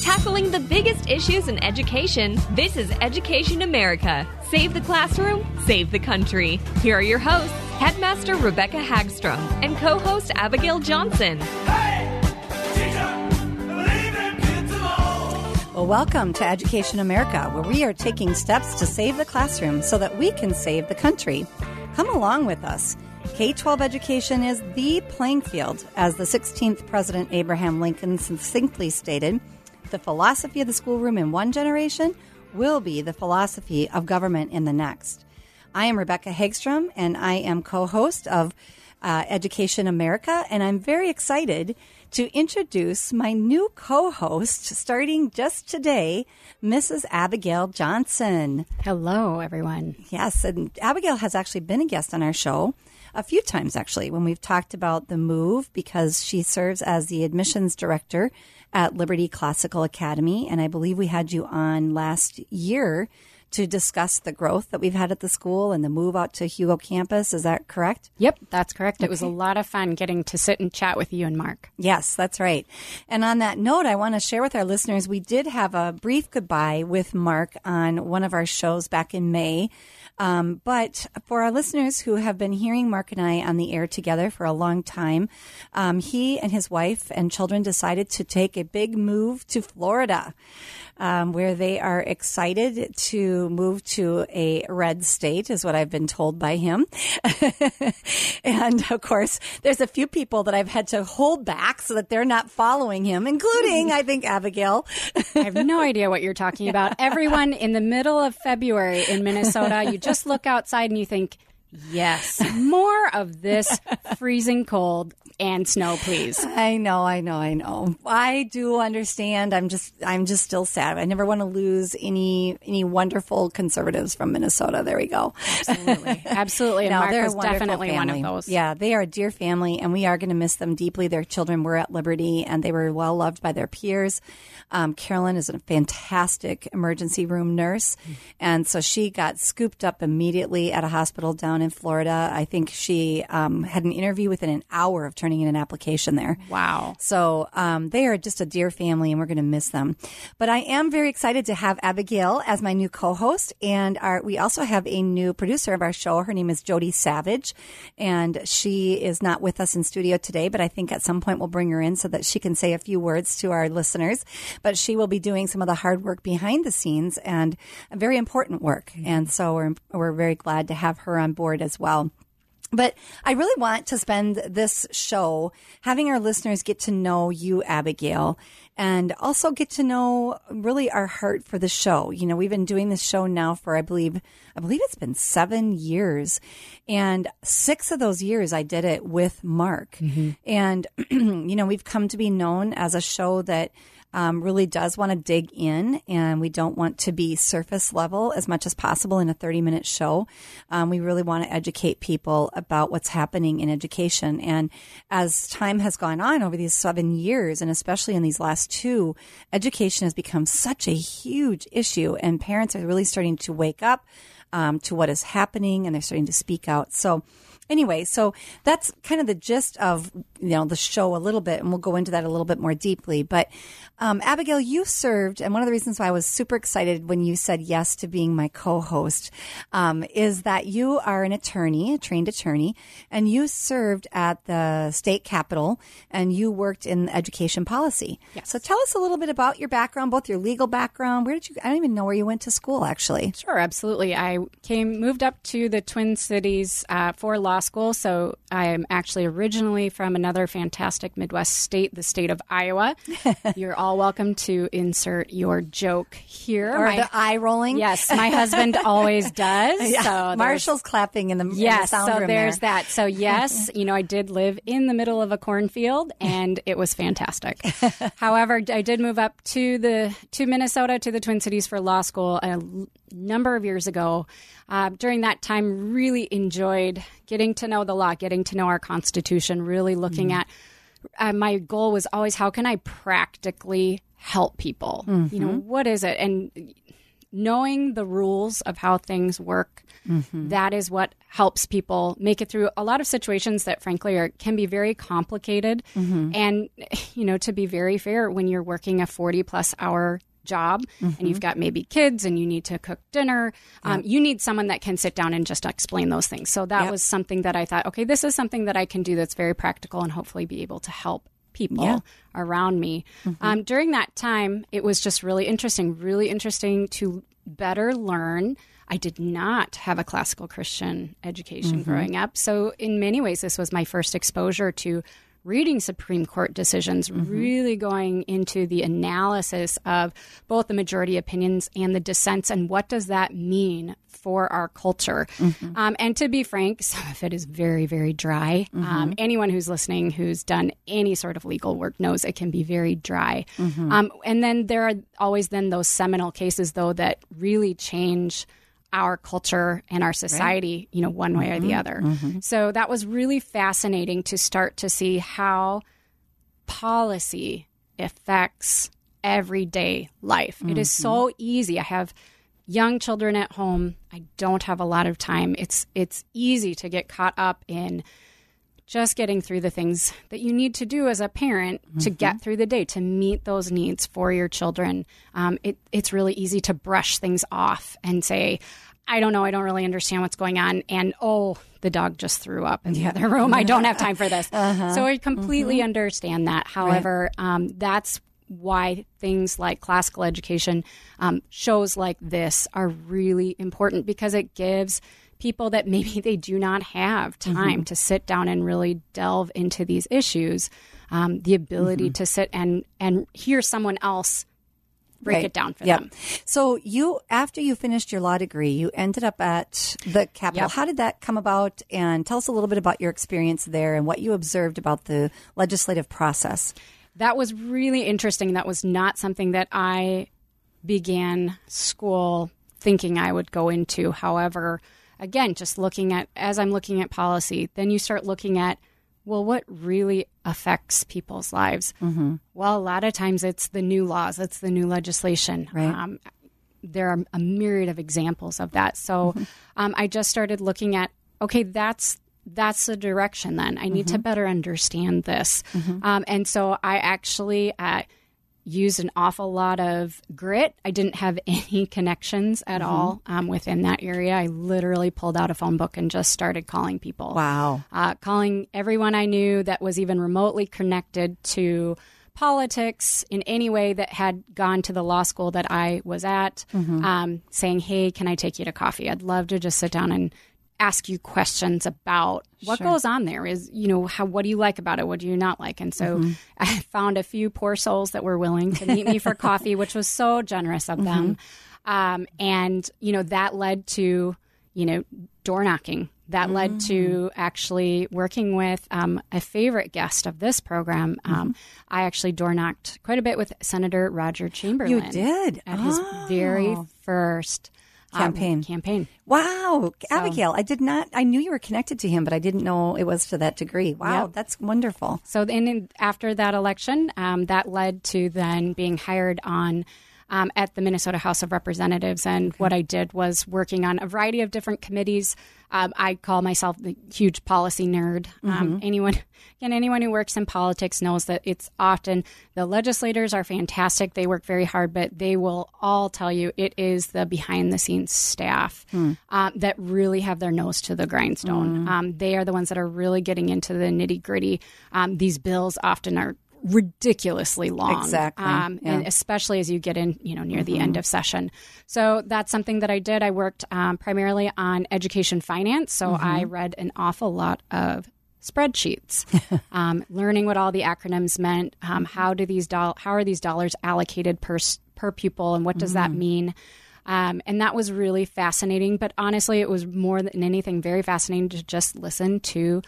Tackling the biggest issues in education, this is Education America. Save the classroom, save the country. Here are your hosts, Headmaster Rebecca Hagstrom and co host Abigail Johnson. Well, welcome to Education America, where we are taking steps to save the classroom so that we can save the country. Come along with us. K 12 education is the playing field, as the 16th President Abraham Lincoln succinctly stated. The philosophy of the schoolroom in one generation will be the philosophy of government in the next. I am Rebecca Hagstrom, and I am co host of uh, Education America, and I'm very excited to introduce my new co host, starting just today, Mrs. Abigail Johnson. Hello, everyone. Yes, and Abigail has actually been a guest on our show a few times, actually, when we've talked about the move, because she serves as the admissions director at Liberty Classical Academy. And I believe we had you on last year to discuss the growth that we've had at the school and the move out to Hugo campus. Is that correct? Yep, that's correct. Okay. It was a lot of fun getting to sit and chat with you and Mark. Yes, that's right. And on that note, I want to share with our listeners we did have a brief goodbye with Mark on one of our shows back in May. Um, but for our listeners who have been hearing Mark and I on the air together for a long time, um, he and his wife and children decided to take a big move to Florida um, where they are excited to move to a red state, is what I've been told by him. and of course, there's a few people that I've had to hold back so that they're not following him, including, I think, Abigail. I have no idea what you're talking about. Everyone in the middle of February in Minnesota, you just look outside and you think, Yes, more of this freezing cold and snow, please. I know, I know, I know. I do understand. I'm just, I'm just still sad. I never want to lose any, any wonderful conservatives from Minnesota. There we go. Absolutely, absolutely. no, Mark they're definitely family. one of those. Yeah, they are a dear family, and we are going to miss them deeply. Their children were at Liberty, and they were well loved by their peers. Um, Carolyn is a fantastic emergency room nurse, and so she got scooped up immediately at a hospital down in Florida. I think she um, had an interview within an hour of turning in an application there. Wow. So um, they are just a dear family, and we're going to miss them. But I am very excited to have Abigail as my new co-host, and our, we also have a new producer of our show. Her name is Jody Savage, and she is not with us in studio today, but I think at some point we'll bring her in so that she can say a few words to our listeners. But she will be doing some of the hard work behind the scenes and very important work, and so we're we're very glad to have her on board as well. But I really want to spend this show having our listeners get to know you, Abigail, and also get to know really our heart for the show. You know, we've been doing this show now for, I believe, I believe it's been seven years. And six of those years I did it with Mark. Mm-hmm. And, you know, we've come to be known as a show that um, really does want to dig in, and we don't want to be surface level as much as possible in a 30 minute show. Um, we really want to educate people about what's happening in education. And as time has gone on over these seven years, and especially in these last two, education has become such a huge issue, and parents are really starting to wake up um, to what is happening, and they're starting to speak out. So, anyway, so that's kind of the gist of you know the show a little bit, and we'll go into that a little bit more deeply. But um, Abigail, you served, and one of the reasons why I was super excited when you said yes to being my co-host um, is that you are an attorney, a trained attorney, and you served at the state capitol, and you worked in education policy. Yes. So tell us a little bit about your background, both your legal background. Where did you? I don't even know where you went to school, actually. Sure, absolutely. I came moved up to the Twin Cities uh, for law school. So I am actually originally from another fantastic Midwest state, the state of Iowa. You're all welcome to insert your joke here. Or My- the eye rolling. yes, my husband always does. Yeah. So Marshall's clapping in the, in the Yes, sound so room there's there. that. So yes, you know, I did live in the middle of a cornfield, and it was fantastic. However, I did move up to the to Minnesota to the Twin Cities for law school l- number of years ago. Uh, during that time, really enjoyed getting to know the law, getting to know our Constitution, really looking at. Uh, my goal was always how can I practically help people? You know, what is it? And knowing the rules of how things work that is what helps people make it through a lot of situations that frankly are can be very complicated and you know to be very fair when you're working a 40 plus hour job and you've got maybe kids and you need to cook dinner um, you need someone that can sit down and just explain those things so that Yep. was something that i thought okay this is something that i can do that's very practical and hopefully be able to help people Yeah. around me. Um, during that time, it was just really interesting, really interesting to better learn. I did not have a classical Christian education growing up. So, in many ways, this was my first exposure to reading Supreme Court decisions, really going into the analysis of both the majority opinions and the dissents and what does that mean for our culture. Um, and to be frank, some of it is very, very dry. Um, anyone who's listening who's done any sort of legal work knows it can be very dry. Um, and then there are always then those seminal cases, though, that really change our culture and our society, you know, one way or the mm-hmm. other. Mm-hmm. So that was really fascinating to start to see how policy affects everyday life. It is so mm-hmm. easy. I have young children at home. I don't have a lot of time. It's it's easy to get caught up in just getting through the things that you need to do as a parent to get through the day to meet those needs for your children. Um, it, it's really easy to brush things off and say, I don't know, I don't really understand what's going on. And oh, the dog just threw up in the other room. I don't have time for this. So I completely understand that. However, um, that's why things like classical education, um, shows like this are really important because it gives people that maybe they do not have time to sit down and really delve into these issues, um, the ability to sit and and hear someone else break Right. it down for Yep. them. So you, after you finished your law degree, you ended up at the Capitol. Yep. How did that come about? And tell us a little bit about your experience there and what you observed about the legislative process. That was really interesting. That was not something that I began school thinking I would go into. However, again, just looking at, as I'm looking at policy, then you start looking at, well, what really affects people's lives? Mm-hmm. Well, a lot of times it's the new laws, it's the new legislation. Right. Um, there are a myriad of examples of that. So um, I just started looking at, okay, that's that's the direction then. I need to better understand this. Um, and so I actually uh, used an awful lot of grit. I didn't have any connections at all um, within that area. I literally pulled out a phone book and just started calling people Wow. uh, calling everyone I knew that was even remotely connected to politics in any way that had gone to the law school that I was at, um, saying, Hey, can I take you to coffee? I'd love to just sit down and ask you questions about what goes on there is you know how what do you like about it? What do you not like? And so i found a few poor souls that were willing to meet me for coffee which was so generous of them. Um, and you know that led to you know door knocking. That led to actually working with um, a favorite guest of this program. Um, I actually door knocked quite a bit with Senator Roger Chamberlain. You did? at his very first um, Campaign. campaign. Wow. Abigail, I did not, I knew you were connected to him, but I didn't know it was to that degree. Wow. Yep. That's wonderful. So then, after that election, um, that led to then being hired on um, at the Minnesota House of Representatives. And what I did was working on a variety of different committees. Um, I call myself the huge policy nerd. Um, anyone, again, anyone who works in politics knows that it's often the legislators are fantastic. They work very hard, but they will all tell you it is the behind the scenes staff um, that really have their nose to the grindstone. Um, they are the ones that are really getting into the nitty gritty. Um, these bills often are ridiculously long. Exactly. Um, Yeah. And especially as you get in, you know, near the end of session. So that's something that I did. I worked um, primarily on education finance. So I read an awful lot of spreadsheets, um, learning what all the acronyms meant. Um, how do these doll- How are these dollars allocated per per pupil, and what does that mean? Um, and that was really fascinating. But honestly, it was more than anything very fascinating to just listen to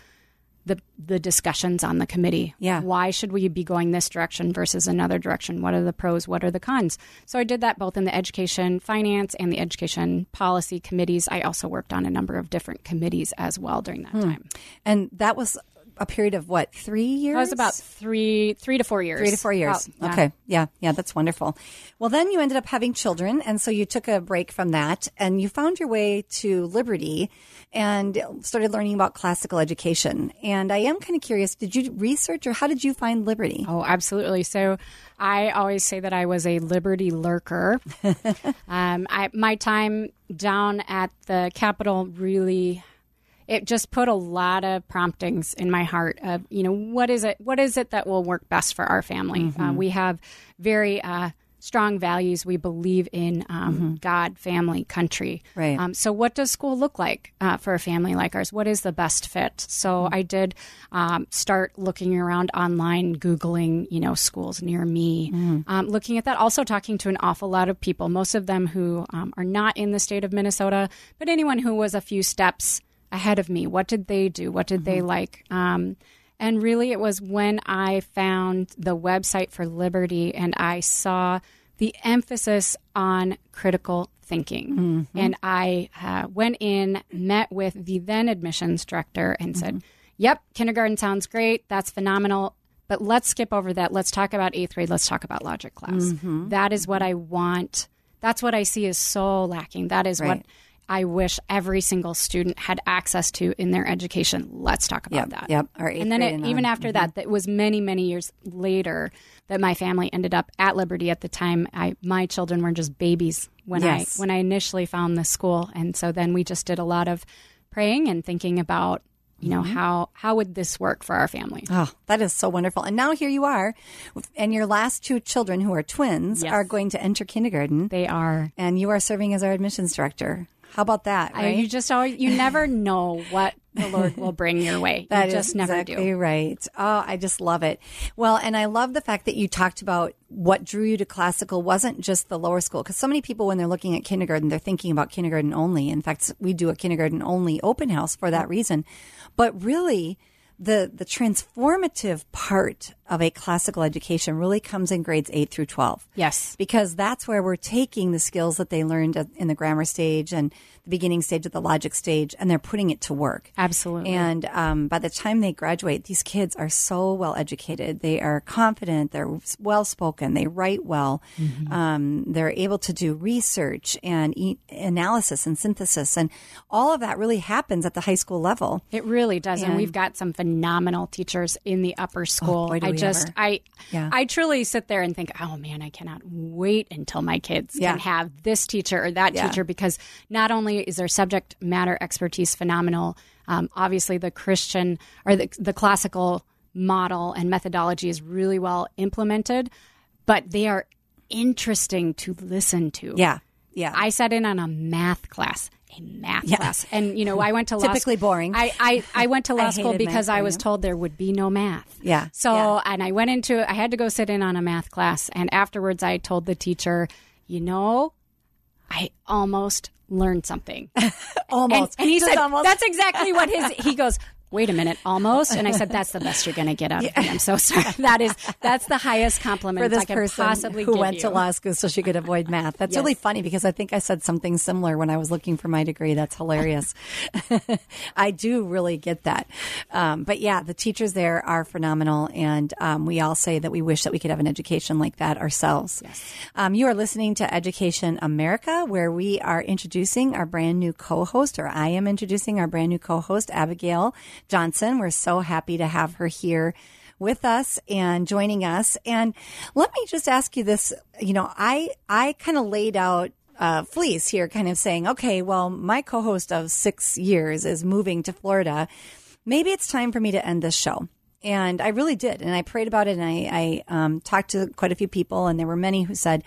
the the discussions on the committee. Yeah. Why should we be going this direction versus another direction? What are the pros? What are the cons? So I did that both in the education finance and the education policy committees. I also worked on a number of different committees as well during that hmm. time. And that was a period of what, three years? That was about three three to four years. Three to four years. About- yeah. Okay. Yeah. Yeah. That's wonderful. Well, then you ended up having children. And so you took a break from that and you found your way to Liberty and started learning about classical education. And I am kind of curious did you research or how did you find Liberty? Oh, absolutely. So I always say that I was a liberty lurker. um, I, my time down at the Capitol really. It just put a lot of promptings in my heart of you know what is it what is it that will work best for our family. Uh, we have very uh, strong values. We believe in um, God, family, country. Right. Um, so, what does school look like uh, for a family like ours? What is the best fit? So, I did um, start looking around online, Googling, you know, schools near me, um, looking at that. Also, talking to an awful lot of people, most of them who um, are not in the state of Minnesota, but anyone who was a few steps ahead of me. What did they do? What did they mm-hmm. like? Um, and really, it was when I found the website for Liberty and I saw the emphasis on critical thinking. Mm-hmm. And I uh, went in, met with the then admissions director, and said, mm-hmm. Yep, kindergarten sounds great. That's phenomenal. But let's skip over that. Let's talk about eighth grade. Let's talk about logic class. That is what I want. That's what I see is so lacking. That is what Right. I wish every single student had access to in their education. Let's talk about Yep, that. yep, our And then it, and even after that, that was many, many years later that my family ended up at Liberty. At the time, I my children were just babies when Yes. I when I initially found the school, and so then we just did a lot of praying and thinking about you know Mm-hmm. how how would this work for our family. Oh, that is so wonderful. And now here you are, and your last two children, who are twins, Yes. are going to enter kindergarten, They are. and you are serving as our admissions director. How about that, I, you just always you never know what the Lord will bring your way. That you just never exactly do. right. Oh, I just love it. Well, and I love the fact that you talked about what drew you to classical wasn't just the lower school. Because so many people, when they're looking at kindergarten, they're thinking about kindergarten only. In fact, we do a kindergarten only open house for that reason. But really, the the transformative part of a classical education really comes in grades eight through twelve Yes. because that's where we're taking the skills that they learned in the grammar stage and the beginning stage of the logic stage and they're putting it to work. Absolutely. And um, by the time they graduate, these kids are so well educated. They are confident. They're well spoken. They write well. Mm-hmm. Um, they're able to do research and e- analysis and synthesis. And all of that really happens at the high school level. It really does, and, And- we've got some phenomenal teachers in the upper school. boy, do I we just. I, Yeah. I truly sit there and think, oh man, I cannot wait until my kids Yeah. can have this teacher or that Yeah. teacher because not only is their subject matter expertise phenomenal, um, obviously the Christian or the, the classical model and methodology is really well implemented, but they are interesting to listen to. Yeah. Yeah. I sat in on a math class, a math class, and you know I went to law Typically sc- boring. I, I I went to law school because I was told there would be no math. Yeah, So yeah. and I went into I had to go sit in on a math class, and afterwards I told the teacher, you know, I almost learned something. almost. And, and he Just said, almost. "That's exactly what his." He goes, "Wait a minute, almost." And I said, "That's the best you're going to get out of me. I'm so sorry. That is that's the highest compliment for this I could person possibly who went you. to law school so she could avoid math. That's Yes. really funny because I think I said something similar when I was looking for my degree. That's hilarious. I do really get that. Um, but yeah, the teachers there are phenomenal, and um, we all say that we wish that we could have an education like that ourselves. Yes. Um, you are listening to Education America, where we are introducing our brand new co-host, or I am introducing our brand new co-host, Abigail Johnson. We're so happy to have her here with us and joining us. And let me just ask you this. You know, I, I kind of laid out uh, fleece here, kind of saying, okay, well, my co-host of six years is moving to Florida. Maybe it's time for me to end this show. And I really did. And I prayed about it and I, I um, talked to quite a few people, and there were many who said,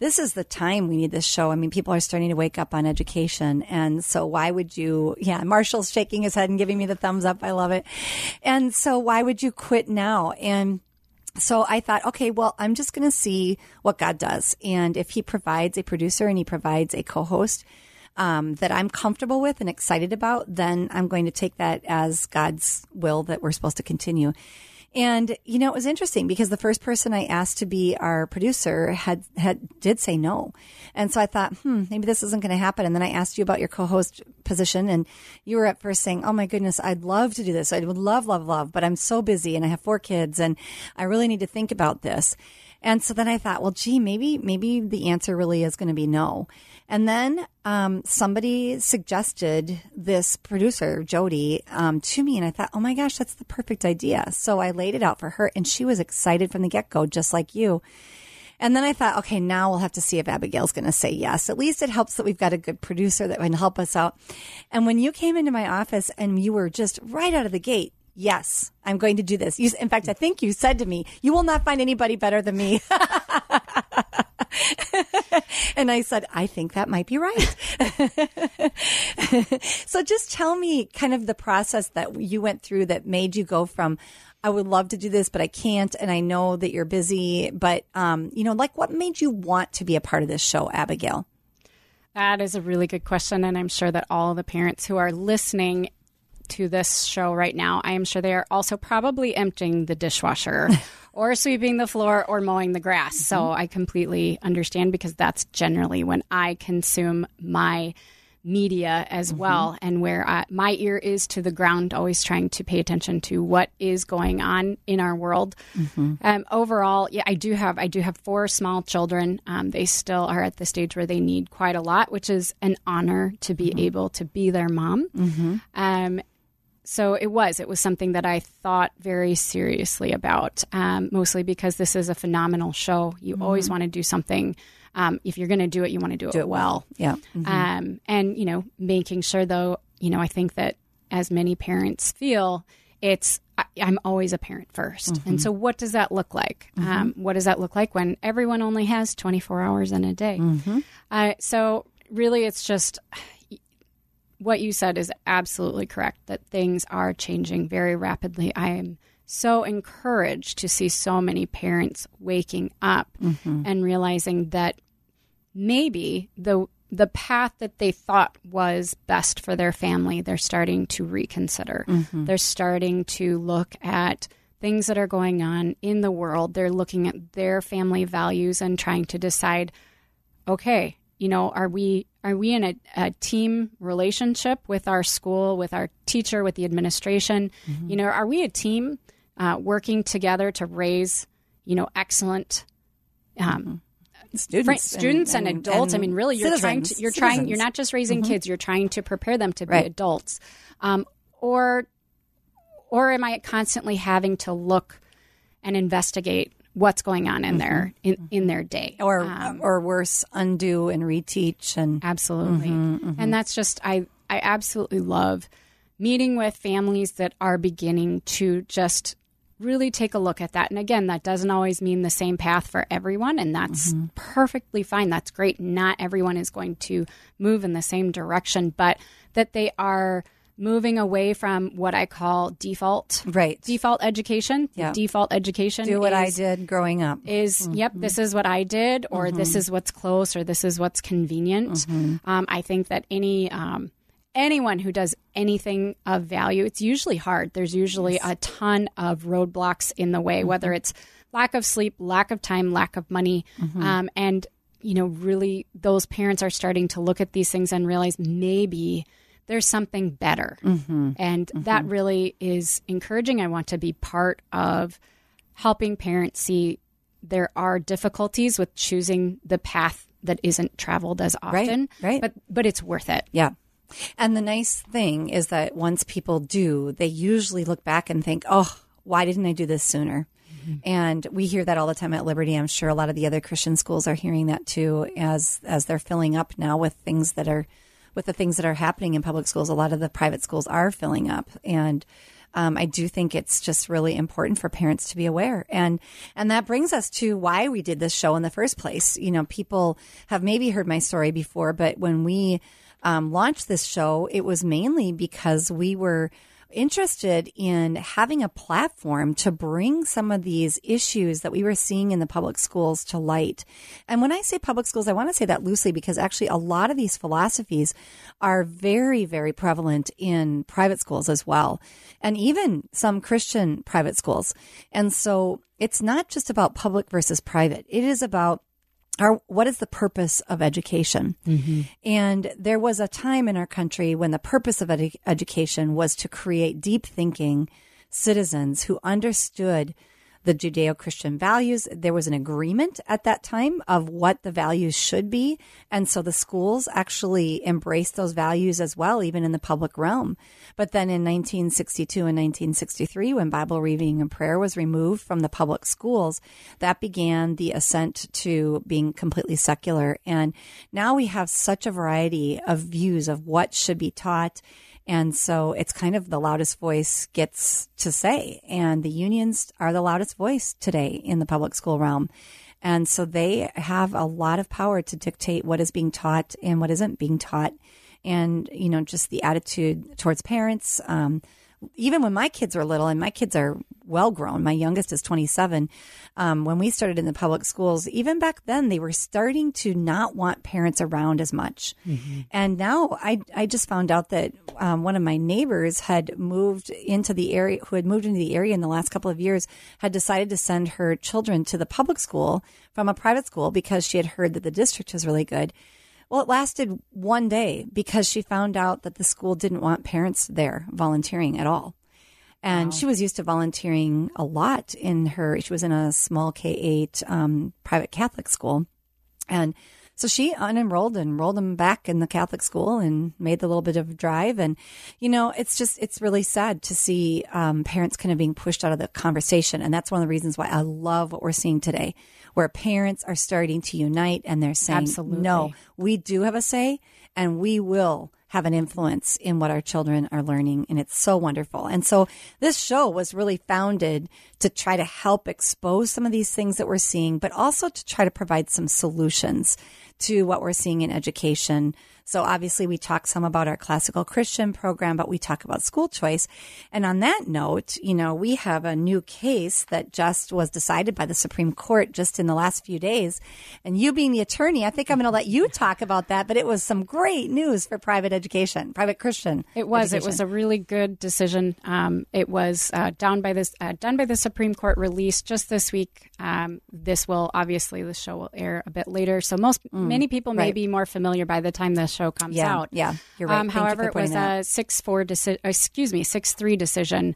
this is the time we need this show. I mean, people are starting to wake up on education. And so why would you, yeah, Marshall's shaking his head and giving me the thumbs up. I love it. And so why would you quit now? And so I thought, okay, well, I'm just going to see what God does. And if he provides a producer and he provides a co-host, um, that I'm comfortable with and excited about, then I'm going to take that as God's will that we're supposed to continue. And you know, it was interesting because the first person I asked to be our producer had had did say no, and so I thought, hmm, maybe this isn't going to happen. And then I asked you about your co-host position, and you were at first saying, "Oh my goodness, I'd love to do this. I would love, love, love, but I'm so busy and I have four kids, and I really need to think about this." And so then I thought, well, gee, maybe maybe the answer really is going to be no. And then um, somebody suggested this producer, Jody, um, to me, and I thought, oh my gosh, that's the perfect idea. So I laid it out for her, and she was excited from the get go, just like you. And then I thought, okay, now we'll have to see if Abigail's going to say yes. At least it helps that we've got a good producer that can help us out. And when you came into my office and you were just right out of the gate, yes, I'm going to do this. You, in fact, I think you said to me, you will not find anybody better than me. and I said, I think that might be right. so just tell me kind of the process that you went through that made you go from, I would love to do this, but I can't. And I know that you're busy, but, um, you know, like what made you want to be a part of this show, Abigail? That is a really good question. And I'm sure that all the parents who are listening to this show right now, I am sure they are also probably emptying the dishwasher or sweeping the floor or mowing the grass. Mm-hmm. So I completely understand because that's generally when I consume my media as mm-hmm. well and where I, my ear is to the ground always trying to pay attention to what is going on in our world mm-hmm. um, overall yeah i do have i do have four small children um, they still are at the stage where they need quite a lot which is an honor to be mm-hmm. able to be their mom mm-hmm. um, so it was. It was something that I thought very seriously about, um, mostly because this is a phenomenal show. You mm-hmm. always want to do something. Um, if you're going to do it, you want to do, do it, well. Yeah. Mm-hmm. Um, and, you know, making sure, though, you know, I think that as many parents feel, it's I, am always a parent 1st mm-hmm. And so, what does that look like? Mm-hmm. Um, what does that look like when everyone only has 24 hours in a day? Mm-hmm. Uh, so, really, it's just what you said is absolutely correct that things are changing very rapidly. I am so encouraged to see so many parents waking up mm-hmm. and realizing that maybe the the path that they thought was best for their family, they're starting to reconsider. Mm-hmm. They're starting to look at things that are going on in the world. They're looking at their family values and trying to decide, okay, you know, are we are we in a, a, team relationship with our school, with our teacher, with the administration? Mm-hmm. You know, are we a team uh, working together to raise, you know, excellent um, mm-hmm. students, students and, and, and adults? And I mean, really, you're citizens, trying to you're citizens. trying you're not just raising mm-hmm. kids; you're trying to prepare them to be right. adults, um, or or am I constantly having to look and investigate what's going on in mm-hmm. their in, in their day or um, or worse undo and reteach and absolutely mm-hmm, mm-hmm. and that's just i i absolutely love meeting with families that are beginning to just really take a look at that and again that doesn't always mean the same path for everyone and that's mm-hmm. perfectly fine that's great not everyone is going to move in the same direction but that they are moving away from what I call default right default education. Yeah. Default education. Do what is, I did growing up. Is mm-hmm. yep, this is what I did, or mm-hmm. this is what's close, or this is what's convenient. Mm-hmm. Um, I think that any um, anyone who does anything of value, it's usually hard. There's usually yes. a ton of roadblocks in the way, whether mm-hmm. it's lack of sleep, lack of time, lack of money, mm-hmm. um, and you know, really, those parents are starting to look at these things and realize maybe there's something better. Mm-hmm. And mm-hmm. that really is encouraging. I want to be part of helping parents see there are difficulties with choosing the path that isn't traveled as often. Right. right. But but it's worth it. Yeah. And the nice thing is that once people do, they usually look back and think, "Oh, why didn't I do this sooner?" Mm-hmm. And we hear that all the time at Liberty. I'm sure a lot of the other Christian schools are hearing that too as as they're filling up now with things that are with the things that are happening in public schools, a lot of the private schools are filling up. And um, I do think it's just really important for parents to be aware. And, and that brings us to why we did this show in the first place. You know, people have maybe heard my story before, but when we um, launched this show, it was mainly because we were interested in having a platform to bring some of these issues that we were seeing in the public schools to light. And when I say public schools, I want to say that loosely because actually a lot of these philosophies are very, very prevalent in private schools as well, and even some Christian private schools. And so it's not just about public versus private. It is about our, what is the purpose of education? Mm-hmm. And there was a time in our country when the purpose of edu- education was to create deep thinking citizens who understood the Judeo Christian values. There was an agreement at that time of what the values should be. And so the schools actually embraced those values as well, even in the public realm. But then in 1962 and 1963, when Bible reading and prayer was removed from the public schools, that began the ascent to being completely secular. And now we have such a variety of views of what should be taught and so it's kind of the loudest voice gets to say. And the unions are the loudest voice today in the public school realm. And so they have a lot of power to dictate what is being taught and what isn't being taught. And, you know, just the attitude towards parents, um, even when my kids were little, and my kids are well grown, my youngest is 27. Um, when we started in the public schools, even back then, they were starting to not want parents around as much. Mm-hmm. And now I, I just found out that um, one of my neighbors had moved into the area, who had moved into the area in the last couple of years, had decided to send her children to the public school from a private school because she had heard that the district was really good. Well, it lasted one day because she found out that the school didn't want parents there volunteering at all. And wow. she was used to volunteering a lot in her, she was in a small K 8 um, private Catholic school. And so she unenrolled and enrolled them back in the Catholic school and made the little bit of a drive. And, you know, it's just, it's really sad to see um, parents kind of being pushed out of the conversation. And that's one of the reasons why I love what we're seeing today, where parents are starting to unite and they're saying, Absolutely. no, we do have a say and we will have an influence in what our children are learning. And it's so wonderful. And so this show was really founded to try to help expose some of these things that we're seeing, but also to try to provide some solutions to what we're seeing in education so obviously we talk some about our classical Christian program, but we talk about school choice. And on that note, you know, we have a new case that just was decided by the Supreme Court just in the last few days. And you being the attorney, I think I'm going to let you talk about that, but it was some great news for private education, private Christian. It was. Education. It was a really good decision. Um, it was uh, down by this, uh, done by the Supreme Court, released just this week. Um, this will obviously the show will air a bit later, so most mm, many people may right. be more familiar by the time the show comes yeah, out. Yeah, you're right. Um, however, it was a six four decision. Excuse me, six three decision.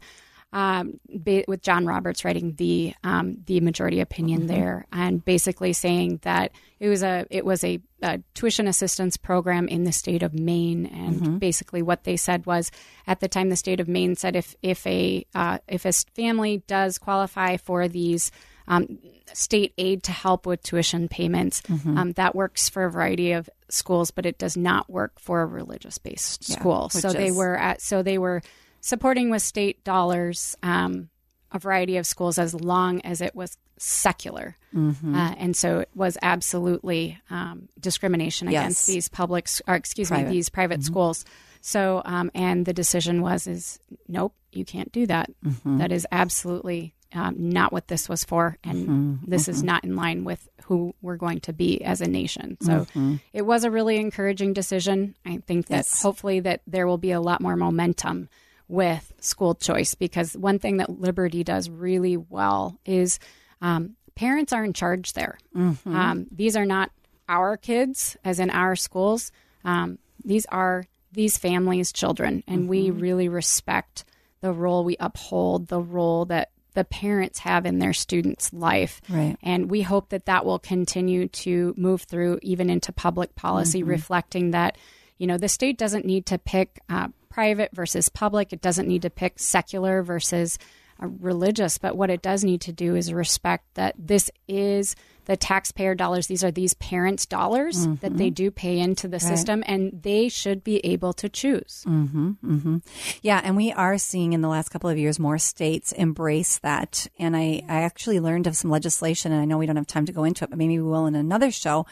Um, with John Roberts writing the um, the majority opinion mm-hmm. there, and basically saying that it was a it was a, a tuition assistance program in the state of Maine, and mm-hmm. basically what they said was at the time the state of Maine said if if a uh, if a family does qualify for these um, state aid to help with tuition payments. Mm-hmm. Um, that works for a variety of schools, but it does not work for a religious based yeah, school. So is... they were at so they were supporting with state dollars um, a variety of schools as long as it was secular, mm-hmm. uh, and so it was absolutely um, discrimination yes. against these public or excuse private. me these private mm-hmm. schools. So um, and the decision was is nope, you can't do that. Mm-hmm. that is absolutely um, not what this was for, and mm-hmm, this mm-hmm. is not in line with who we're going to be as a nation. So mm-hmm. it was a really encouraging decision. I think that yes. hopefully that there will be a lot more momentum with school choice because one thing that Liberty does really well is um, parents are in charge there. Mm-hmm. Um, these are not our kids, as in our schools. Um, these are these families' children, and we mm-hmm. really respect the role we uphold, the role that the parents have in their students' life. Right. And we hope that that will continue to move through even into public policy, mm-hmm. reflecting that, you know, the state doesn't need to pick uh, private versus public. It doesn't need to pick secular versus uh, religious. But what it does need to do is respect that this is the taxpayer dollars. These are these parents' dollars that they mm-hmm. do pay into the system, and they should be able to choose. Mm-hmm, mm-hmm. Yeah, and we are seeing in the last couple of years more states embrace that. And I, I actually learned of some legislation, and I know we don't have time to go into it, but maybe we will in another show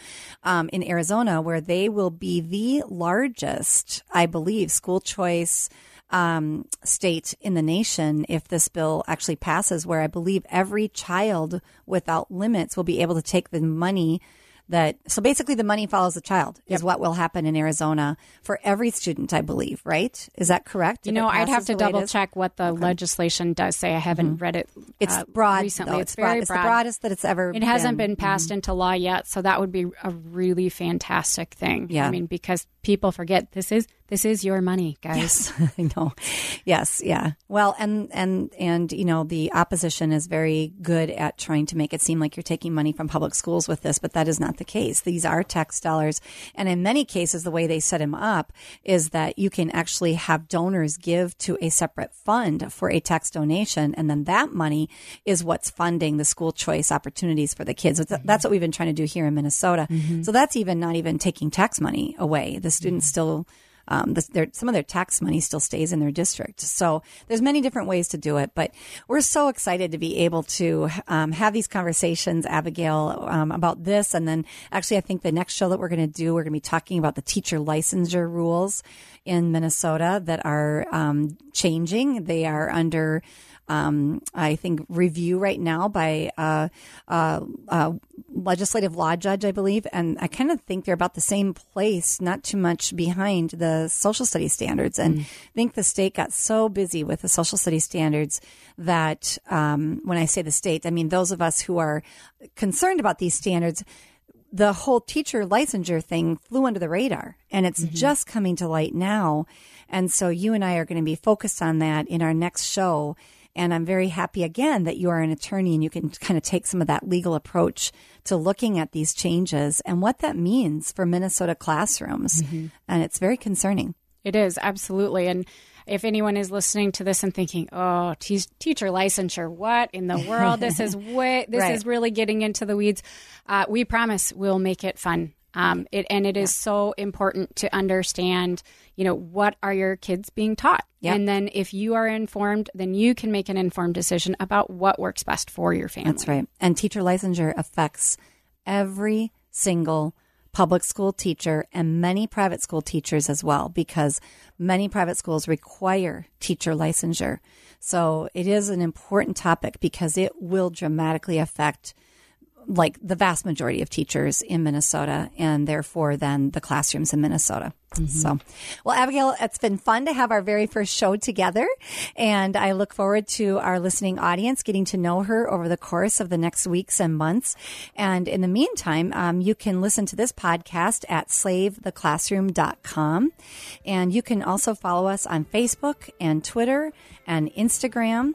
um, in Arizona, where they will be the largest, I believe, school choice um, state in the nation if this bill actually passes, where I believe every child without limits will be able to take the money that so basically the money follows the child is what will happen in Arizona for every student, I believe, right? Is that correct? You know, I'd have to the way it double check what the legislation does say. I haven't read it. It's uh, broad recently. though. It's, broad. very It's broad. the broadest that it's ever. It hasn't been. been passed into law yet, so that would be a really fantastic thing. Yeah. I mean, because people forget this is this is your money, guys. Yes, I know. Yes, yeah. Well, and and and you know, the opposition is very good at trying to make it seem like you're taking money from public schools with this, but that is not the case. These are tax dollars, and in many cases, the way they set them up is that you can actually have donors give to a separate fund for a tax donation, and then that money is what's funding the school choice opportunities for the kids. That's- mm-hmm. That's what we've been trying to do here in Minnesota. Mm-hmm. So that's even not even taking tax money away. The students mm-hmm. still um, their, some of their tax money still stays in their district. So there's many different ways to do it, but we're so excited to be able to um, have these conversations, Abigail, um, about this. And then actually, I think the next show that we're going to do, we're going to be talking about the teacher licensure rules in Minnesota that are um, changing. They are under um, I think review right now by uh, uh, uh, legislative law judge, I believe, and I kind of think they're about the same place, not too much behind the social studies standards. And I think the state got so busy with the social studies standards that um, when I say the state, I mean those of us who are concerned about these standards the whole teacher licensure thing flew under the radar and it's just coming to light now. And so you and I are going to be focused on that in our next show. And I'm very happy again that you are an attorney and you can kind of take some of that legal approach to looking at these changes and what that means for Minnesota classrooms. And it's very concerning. It is absolutely, and if anyone is listening to this and thinking, "Oh, te- teacher licensure, what in the world? This is way, this Right. is really getting into the weeds," uh, we promise we'll make it fun. Um, it, and it is so important to understand, you know, what are your kids being taught, Yep. and then if you are informed, then you can make an informed decision about what works best for your family. That's right. And teacher licensure affects every single public school teacher and many private school teachers as well, because many private schools require teacher licensure. So it is an important topic because it will dramatically affect like the vast majority of teachers in Minnesota and therefore then the classrooms in Minnesota. So, well, Abigail, it's been fun to have our very first show together. And I look forward to our listening audience getting to know her over the course of the next weeks and months. And in the meantime, um, you can listen to this podcast at savetheclassroom.com. And you can also follow us on Facebook and Twitter and Instagram.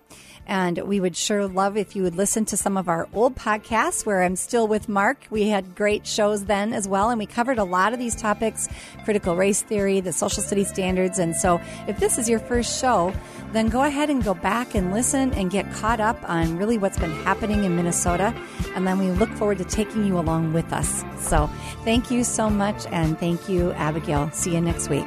And we would sure love if you would listen to some of our old podcasts where I'm still with Mark. We had great shows then as well. And we covered a lot of these topics critical race theory, the social studies standards. And so if this is your first show, then go ahead and go back and listen and get caught up on really what's been happening in Minnesota. And then we look forward to taking you along with us. So thank you so much. And thank you, Abigail. See you next week.